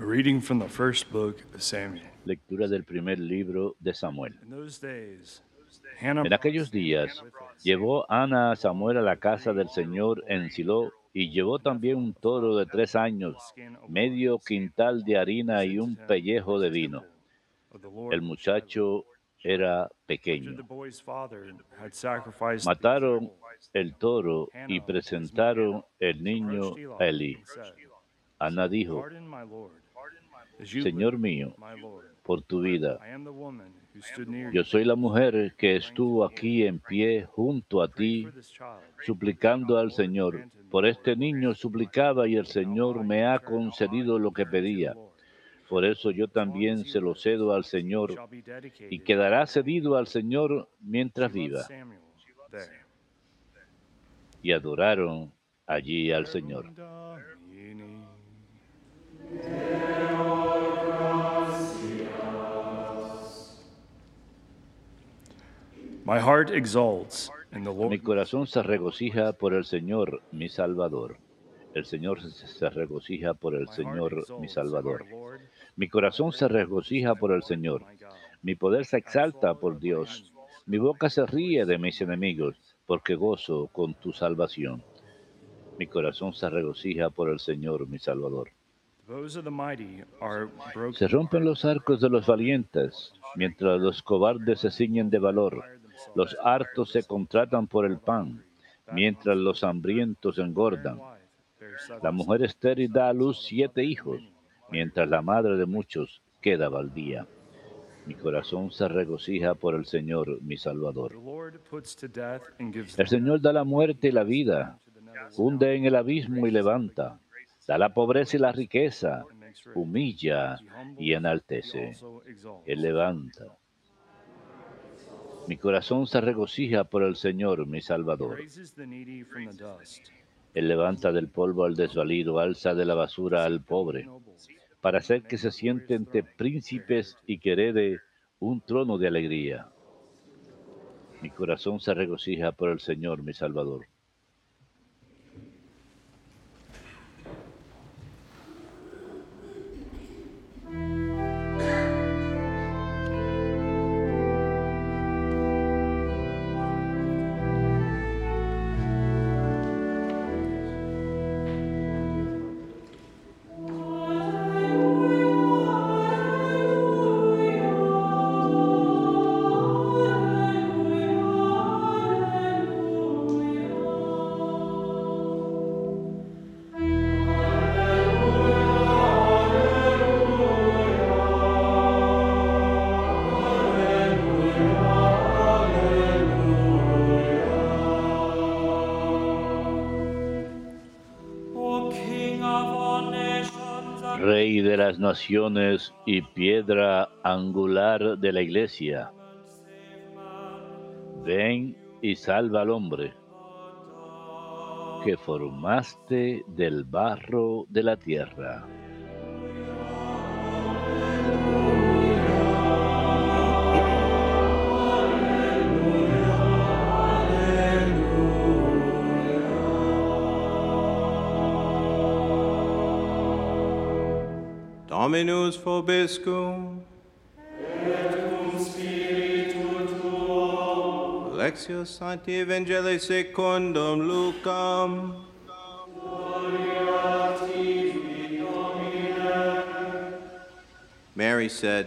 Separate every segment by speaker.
Speaker 1: A reading from the first book of Samuel.
Speaker 2: Lectura del primer libro de Samuel.
Speaker 1: In those days, Hannah
Speaker 2: En aquellos días llevó Ana a Samuel a la casa del Señor en Silo y llevó también un toro de tres años, medio quintal de harina y un pellejo de vino. El muchacho era pequeño. Mataron el toro y presentaron el niño a Eli. Ana dijo, Señor mío, por tu vida, yo soy la mujer que estuvo aquí en pie junto a ti, suplicando al Señor. Por este niño suplicaba y el Señor me ha concedido lo que pedía. Por eso yo también se lo cedo al Señor y quedará cedido al Señor mientras viva. Y adoraron allí al Señor.
Speaker 1: My heart exalts in the Lord.
Speaker 2: Mi corazón se regocija por el Señor, mi Salvador. El Señor se regocija por el Señor, mi Salvador. Mi corazón se regocija por el Señor. Mi poder se exalta por Dios. Mi boca se ríe de mis enemigos, porque gozo con tu salvación. Mi corazón se regocija por el Señor, mi Salvador. Se rompen los arcos de los valientes, mientras los cobardes se ciñen de valor. Los hartos se contratan por el pan, mientras los hambrientos engordan. La mujer estéril da a luz siete hijos, mientras la madre de muchos queda baldía. Mi corazón se regocija por el Señor, mi Salvador. El Señor da la muerte y la vida, hunde en el abismo y levanta, da la pobreza y la riqueza, humilla y enaltece. Él levanta. Mi corazón se regocija por el Señor, mi Salvador. Él levanta del polvo al desvalido, alza de la basura al pobre, para hacer que se siente entre príncipes y que herede un trono de alegría. Mi corazón se regocija por el Señor, mi Salvador. Rey de las naciones y piedra angular de la iglesia, ven y salva al hombre que formaste del barro de la tierra.
Speaker 3: Dominus vobiscum. Et cum spiritu tuo. Lectio Sancti Evangelii secundum Lucam. Gloria tibi, Domine. Mary said,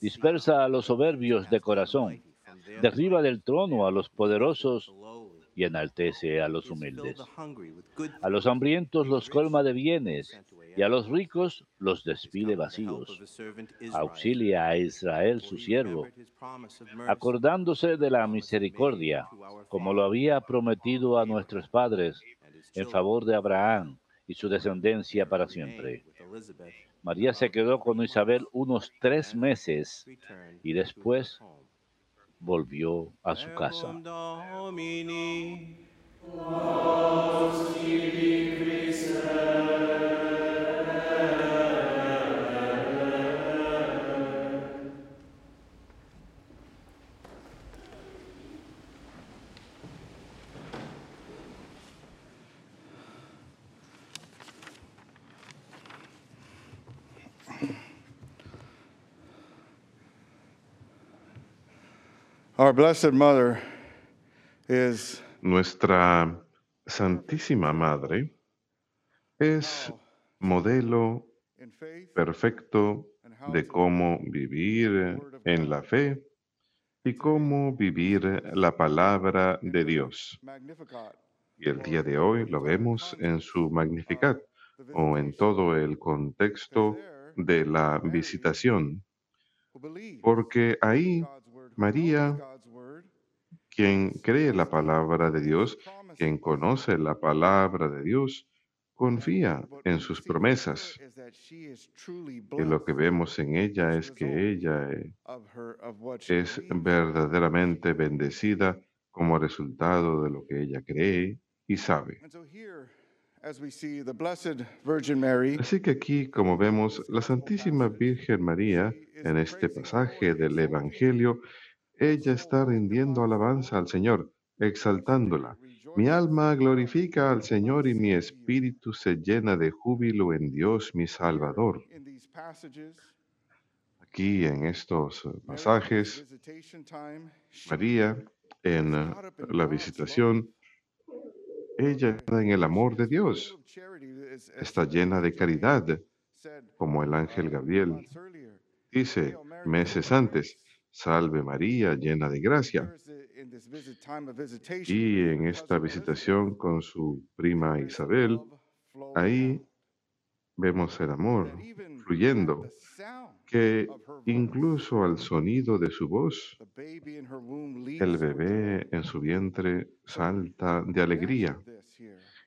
Speaker 2: dispersa a los soberbios de corazón, derriba del trono a los poderosos y enaltece a los humildes. A los hambrientos los colma de bienes y a los ricos los despide vacíos. Auxilia a Israel su siervo, acordándose de la misericordia, como lo había prometido a nuestros padres, en favor de Abraham y su descendencia para siempre. María se quedó con Isabel unos tres meses y después volvió a su casa.
Speaker 4: Our Blessed Mother is
Speaker 5: Nuestra Santísima Madre es modelo perfecto de cómo vivir en la fe y cómo vivir la palabra de Dios. Y el día de hoy lo vemos en su Magnificat o en todo el contexto de la visitación, porque ahí María, quien cree la palabra de Dios, quien conoce la palabra de Dios, confía en sus promesas. Y lo que vemos en ella es que ella es verdaderamente bendecida como resultado de lo que ella cree y sabe. Así que aquí, como vemos, la Santísima Virgen María, en este pasaje del Evangelio, ella está rindiendo alabanza al Señor, exaltándola. Mi alma glorifica al Señor y mi espíritu se llena de júbilo en Dios mi Salvador. Aquí en estos pasajes, María, en eh, la visitación, ella está en el amor de Dios, está llena de caridad, como el ángel Gabriel dice meses antes, Salve María, llena de gracia. Y en esta visitación con su prima Isabel, ahí vemos el amor fluyendo, que incluso al sonido de su voz, el bebé en su vientre salta de alegría.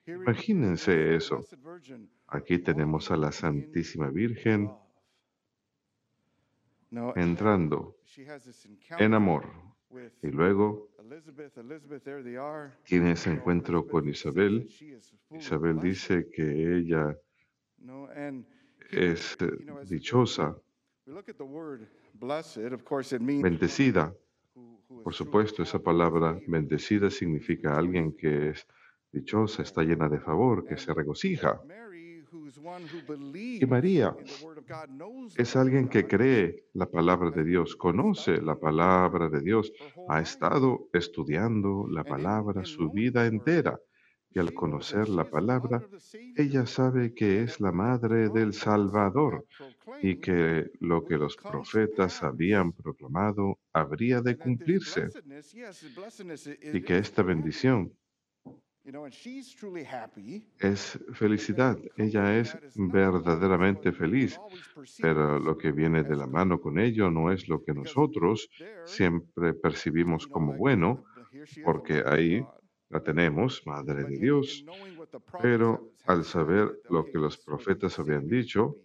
Speaker 5: Imagínense eso. Aquí tenemos a la Santísima Virgen entrando en amor. Y luego tiene ese encuentro con Isabel. Isabel dice que ella es dichosa,
Speaker 4: we look at the word blessed, of course it means
Speaker 5: bendecida. Por supuesto, esa palabra bendecida significa alguien que es dichosa, está llena de favor, que se regocija. Y María es alguien que cree la palabra de Dios, conoce la palabra de Dios, ha estado estudiando la palabra su vida entera. Y al conocer la palabra, ella sabe que es la madre del Salvador y que lo que los profetas habían proclamado habría de cumplirse y que esta bendición es felicidad. Ella es verdaderamente feliz, pero lo que viene de la mano con ello no es lo que nosotros siempre percibimos como bueno, porque ahí la tenemos, Madre de Dios, pero al saber lo que los profetas habían dicho,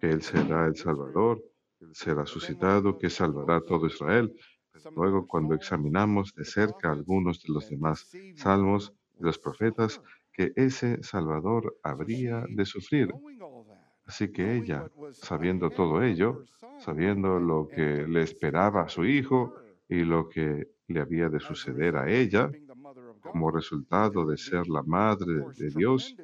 Speaker 5: que Él será el Salvador, Él será suscitado, que salvará a todo Israel. Luego, cuando examinamos de cerca algunos de los demás salmos los profetas, que ese Salvador habría de sufrir. Así que ella, sabiendo todo ello, sabiendo lo que le esperaba a su hijo y lo que le había de suceder a ella, como resultado de ser la madre de Dios,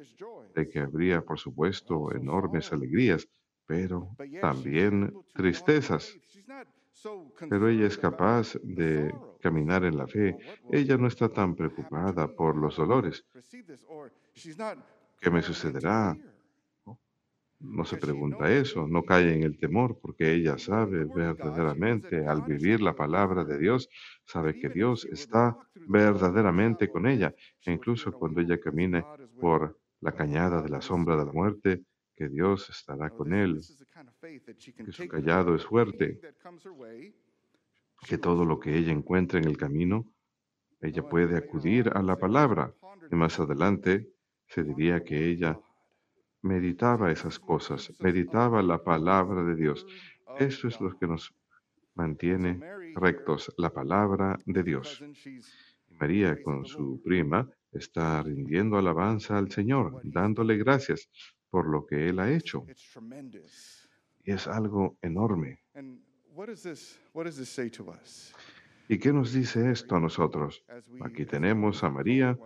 Speaker 5: de que habría, por supuesto, enormes alegrías, pero también tristezas. Pero ella es capaz de caminar en la fe. Ella no está tan preocupada por los dolores. ¿Qué me sucederá? No se pregunta eso, no cae en el temor, porque ella sabe verdaderamente, al vivir la palabra de Dios, sabe que Dios está verdaderamente con ella. E incluso cuando ella camine por la cañada de la sombra de la muerte, que Dios estará con él, que su callado es fuerte, que todo lo que ella encuentre en el camino, ella puede acudir a la palabra. Y más adelante se diría que ella meditaba esas cosas, meditaba la palabra de Dios. Eso es lo que nos mantiene rectos, la palabra de Dios. María con su prima está rindiendo alabanza al Señor, dándole gracias por lo que Él ha hecho. Y es algo enorme. ¿Y qué nos dice esto a nosotros? Aquí tenemos a María,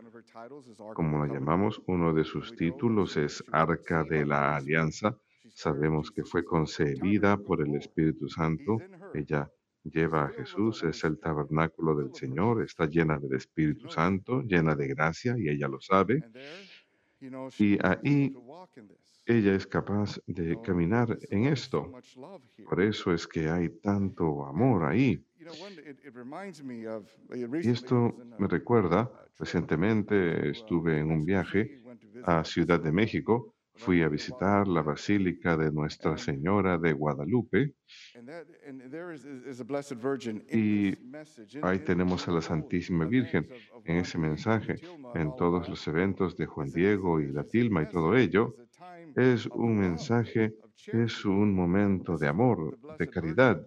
Speaker 5: como la llamamos, uno de sus títulos es Arca de la Alianza. Sabemos que fue concebida por el Espíritu Santo. Ella lleva a Jesús, es el tabernáculo del Señor, está llena del Espíritu Santo, llena de gracia y ella lo sabe. Y ahí ella es capaz de caminar en esto. Por eso es que hay tanto amor ahí. Y esto me recuerda, recientemente estuve en un viaje a Ciudad de México, fui a visitar la Basílica de Nuestra Señora de Guadalupe y ahí tenemos a la Santísima Virgen en ese mensaje, en todos los eventos de Juan Diego y la Tilma y todo ello. Es un mensaje, es un momento de amor, de caridad.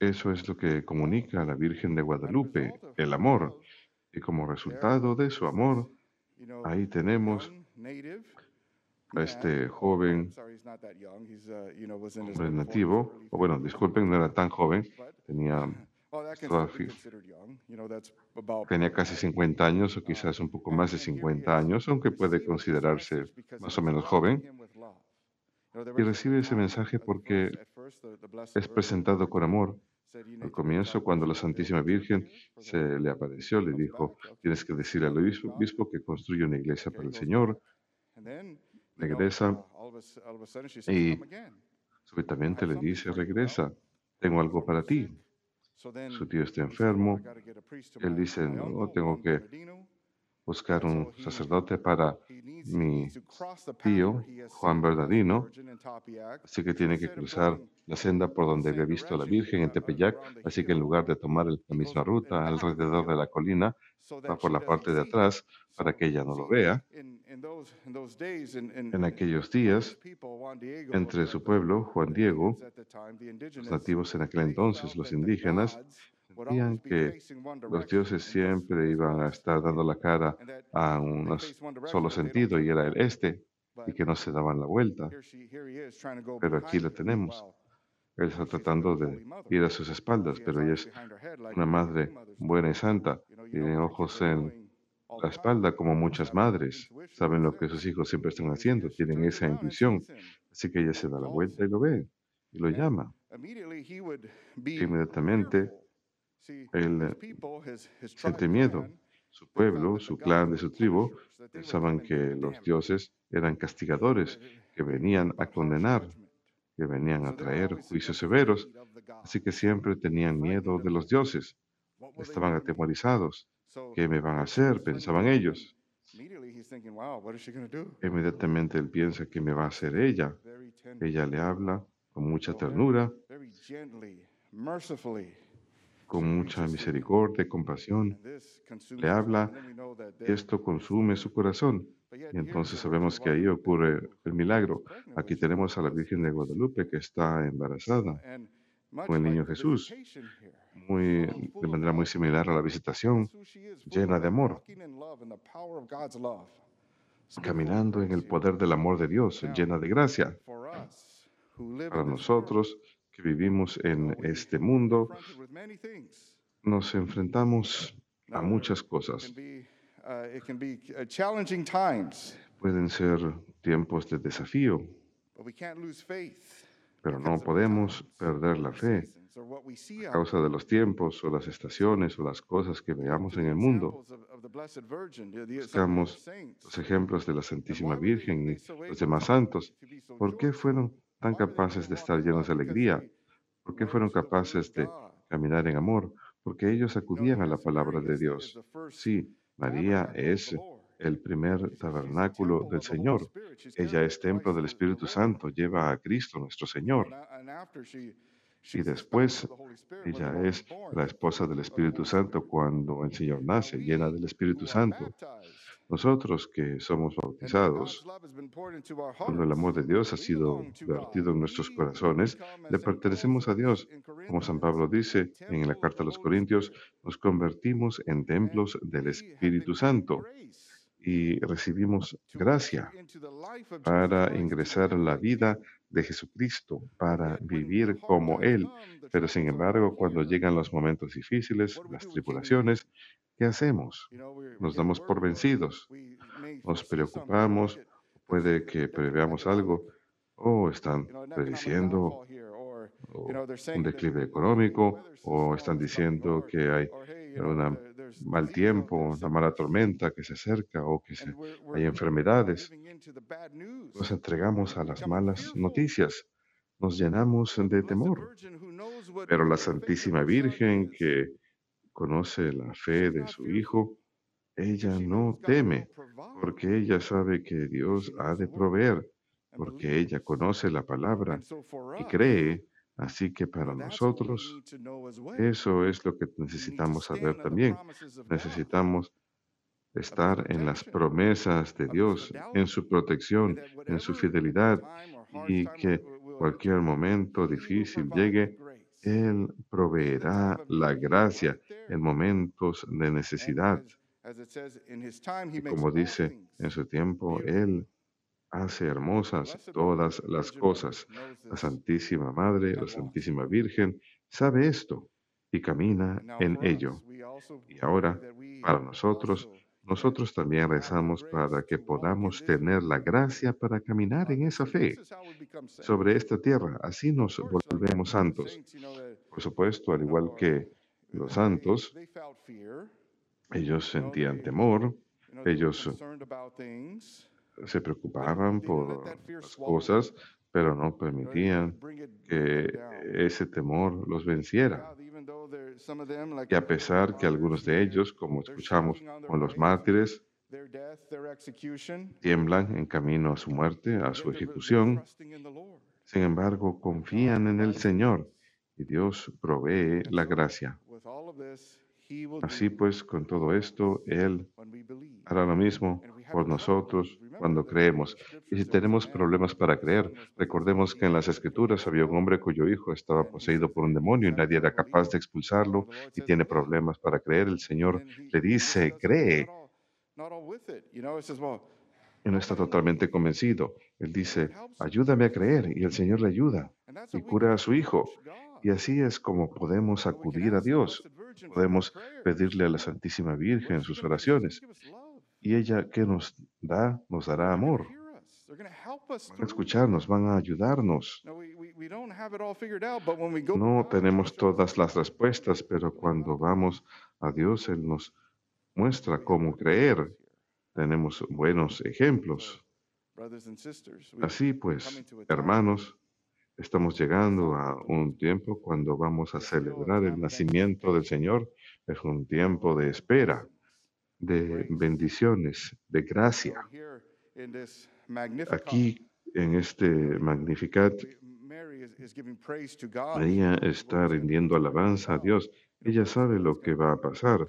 Speaker 5: Eso es lo que comunica a la Virgen de Guadalupe, el amor. Y como resultado de su amor, ahí tenemos a este joven hombre nativo, o bueno, disculpen, no era tan joven, tenía, tenía casi 50 años o quizás un poco más de 50 años, aunque puede considerarse más o menos joven. y recibe ese mensaje porque es presentado con amor. Al comienzo, cuando la Santísima Virgen se le apareció, le dijo, tienes que decirle al obispo, que construye una iglesia para el Señor. Regresa y súbitamente le dice, regresa, tengo algo para ti. Su tío está enfermo. Él dice, no, tengo que buscar un sacerdote para mi tío, Juan Bernardino, así que tiene que cruzar la senda por donde había visto a la Virgen en Tepeyac, así que en lugar de tomar la misma ruta alrededor de la colina, va por la parte de atrás para que ella no lo vea. En aquellos días, entre su pueblo, Juan Diego, los nativos en aquel entonces, los indígenas, sentían que los dioses siempre iban a estar dando la cara a un solo sentido y era el este y que no se daban la vuelta. Pero aquí la tenemos. Él está tratando de ir a sus espaldas, pero ella es una madre buena y santa. Tiene ojos en la espalda como muchas madres. Saben lo que sus hijos siempre están haciendo, tienen esa intuición. Así que ella se da la vuelta y lo ve y lo llama. Inmediatamente él siente miedo. Su pueblo, su clan, de su tribu, pensaban que los dioses eran castigadores, que venían a condenar, que venían a traer juicios severos, así que siempre tenían miedo de los dioses. Estaban atemorizados. ¿Qué me van a hacer? Pensaban ellos. Inmediatamente él piensa que me va a hacer ella. Ella le habla con mucha ternura, con mucha misericordia y compasión. Le habla, esto consume su corazón. Y entonces sabemos que ahí ocurre el milagro. Aquí tenemos a la Virgen de Guadalupe que está embarazada con el niño Jesús, muy, de manera muy similar a la visitación, llena de amor, caminando en el poder del amor de Dios, llena de gracia. Para nosotros, vivimos en este mundo, nos enfrentamos a muchas cosas. Pueden ser tiempos de desafío, pero no podemos perder la fe a causa de los tiempos o las estaciones o las cosas que veamos en el mundo. Buscamos los ejemplos de la Santísima Virgen y los demás santos. ¿Por qué fueron tan capaces de estar llenos de alegría? ¿Por qué fueron capaces de caminar en amor? Porque ellos acudían a la palabra de Dios. Sí, María es el primer tabernáculo del Señor. Ella es templo del Espíritu Santo, lleva a Cristo nuestro Señor. Y después ella es la esposa del Espíritu Santo cuando el Señor nace, llena del Espíritu Santo. Nosotros que somos bautizados, cuando el amor de Dios ha sido vertido en nuestros corazones, le pertenecemos a Dios. Como San Pablo dice en la carta a los Corintios, nos convertimos en templos del Espíritu Santo y recibimos gracia para ingresar en la vida de Jesucristo, para vivir como Él. Pero sin embargo, cuando llegan los momentos difíciles, las tribulaciones, ¿qué hacemos? Nos damos por vencidos, nos preocupamos, puede que preveamos algo, o están prediciendo o un declive económico, o están diciendo que hay un mal tiempo, una mala tormenta que se acerca o que se- hay enfermedades. Nos entregamos a las malas noticias, nos llenamos de temor. Pero la Santísima Virgen que conoce la fe de su Hijo, ella no teme, porque ella sabe que Dios ha de proveer, porque ella conoce la palabra y cree. Así que para nosotros, eso es lo que necesitamos saber también. Necesitamos estar en las promesas de Dios, en su protección, en su fidelidad, y que cualquier momento difícil llegue, Él proveerá la gracia en momentos de necesidad. Y como dice en su tiempo, Él hace hermosas todas las cosas. La Santísima Madre, la Santísima Virgen, sabe esto y camina en ello. Y ahora, para nosotros, nosotros también rezamos para que podamos tener la gracia para caminar en esa fe sobre esta tierra. Así nos volvemos santos. Por supuesto, al igual que los santos, ellos sentían temor, ellos se preocupaban por las cosas, pero no permitían que ese temor los venciera. Y a pesar que algunos de ellos, como escuchamos con los mártires, tiemblan en camino a su muerte, a su ejecución, sin embargo confían en el Señor y Dios provee la gracia. Así pues, con todo esto, Él hará lo mismo por nosotros cuando creemos. Y si tenemos problemas para creer, recordemos que en las Escrituras había un hombre cuyo hijo estaba poseído por un demonio y nadie era capaz de expulsarlo y tiene problemas para creer. El Señor le dice, cree. Y no está totalmente convencido. Él dice, ayúdame a creer. Y el Señor le ayuda y cura a su hijo. Y así es como podemos acudir a Dios. Podemos pedirle a la Santísima Virgen sus oraciones. Y ella que nos da, nos dará amor. Van a escucharnos, van a ayudarnos. No tenemos todas las respuestas, pero cuando vamos a Dios, Él nos muestra cómo creer. Tenemos buenos ejemplos. Así pues, hermanos, Estamos llegando a un tiempo cuando vamos a celebrar el nacimiento del Señor. Es un tiempo de espera, de bendiciones, de gracia. Aquí, en este Magnificat, María está rindiendo alabanza a Dios. Ella sabe lo que va a pasar,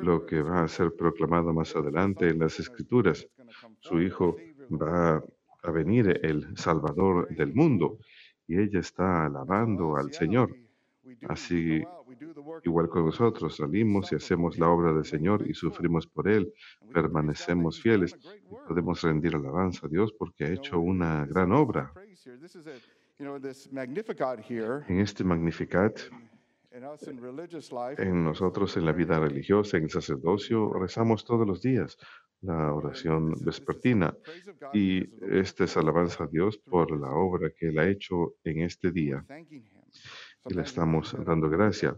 Speaker 5: lo que va a ser proclamado más adelante en las Escrituras. Su Hijo va a venir el Salvador del mundo y ella está alabando al Señor. Así, igual con nosotros, salimos y hacemos la obra del Señor y sufrimos por Él, permanecemos fieles y podemos rendir alabanza a Dios porque ha hecho una gran obra. En este Magnificat, en nosotros en la vida religiosa, en el sacerdocio, rezamos todos los días la oración vespertina. Y esta es alabanza a Dios por la obra que Él ha hecho en este día. Y le estamos dando gracia.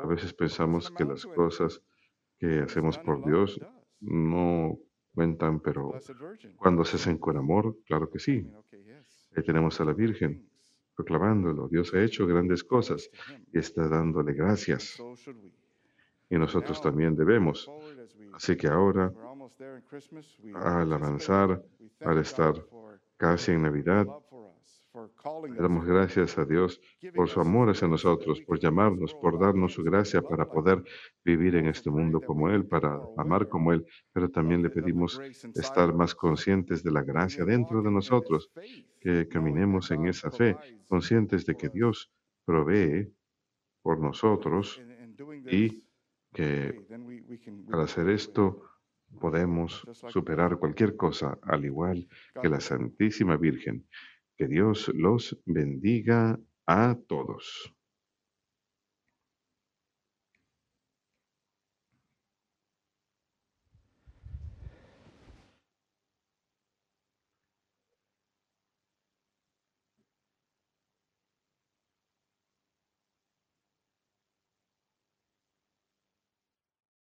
Speaker 5: A veces pensamos que las cosas que hacemos por Dios no cuentan, pero cuando se hacen con amor, claro que sí. Ahí tenemos a la Virgen proclamándolo. Dios ha hecho grandes cosas y está dándole gracias. Y nosotros también debemos. Así que ahora, al avanzar, al estar casi en Navidad, Le damos gracias a Dios por su amor hacia nosotros, por llamarnos, por darnos su gracia para poder vivir en este mundo como Él, para amar como Él, pero también le pedimos estar más conscientes de la gracia dentro de nosotros, que caminemos en esa fe, conscientes de que Dios provee por nosotros y que al hacer esto podemos superar cualquier cosa, al igual que la Santísima Virgen. Que Dios los bendiga a todos.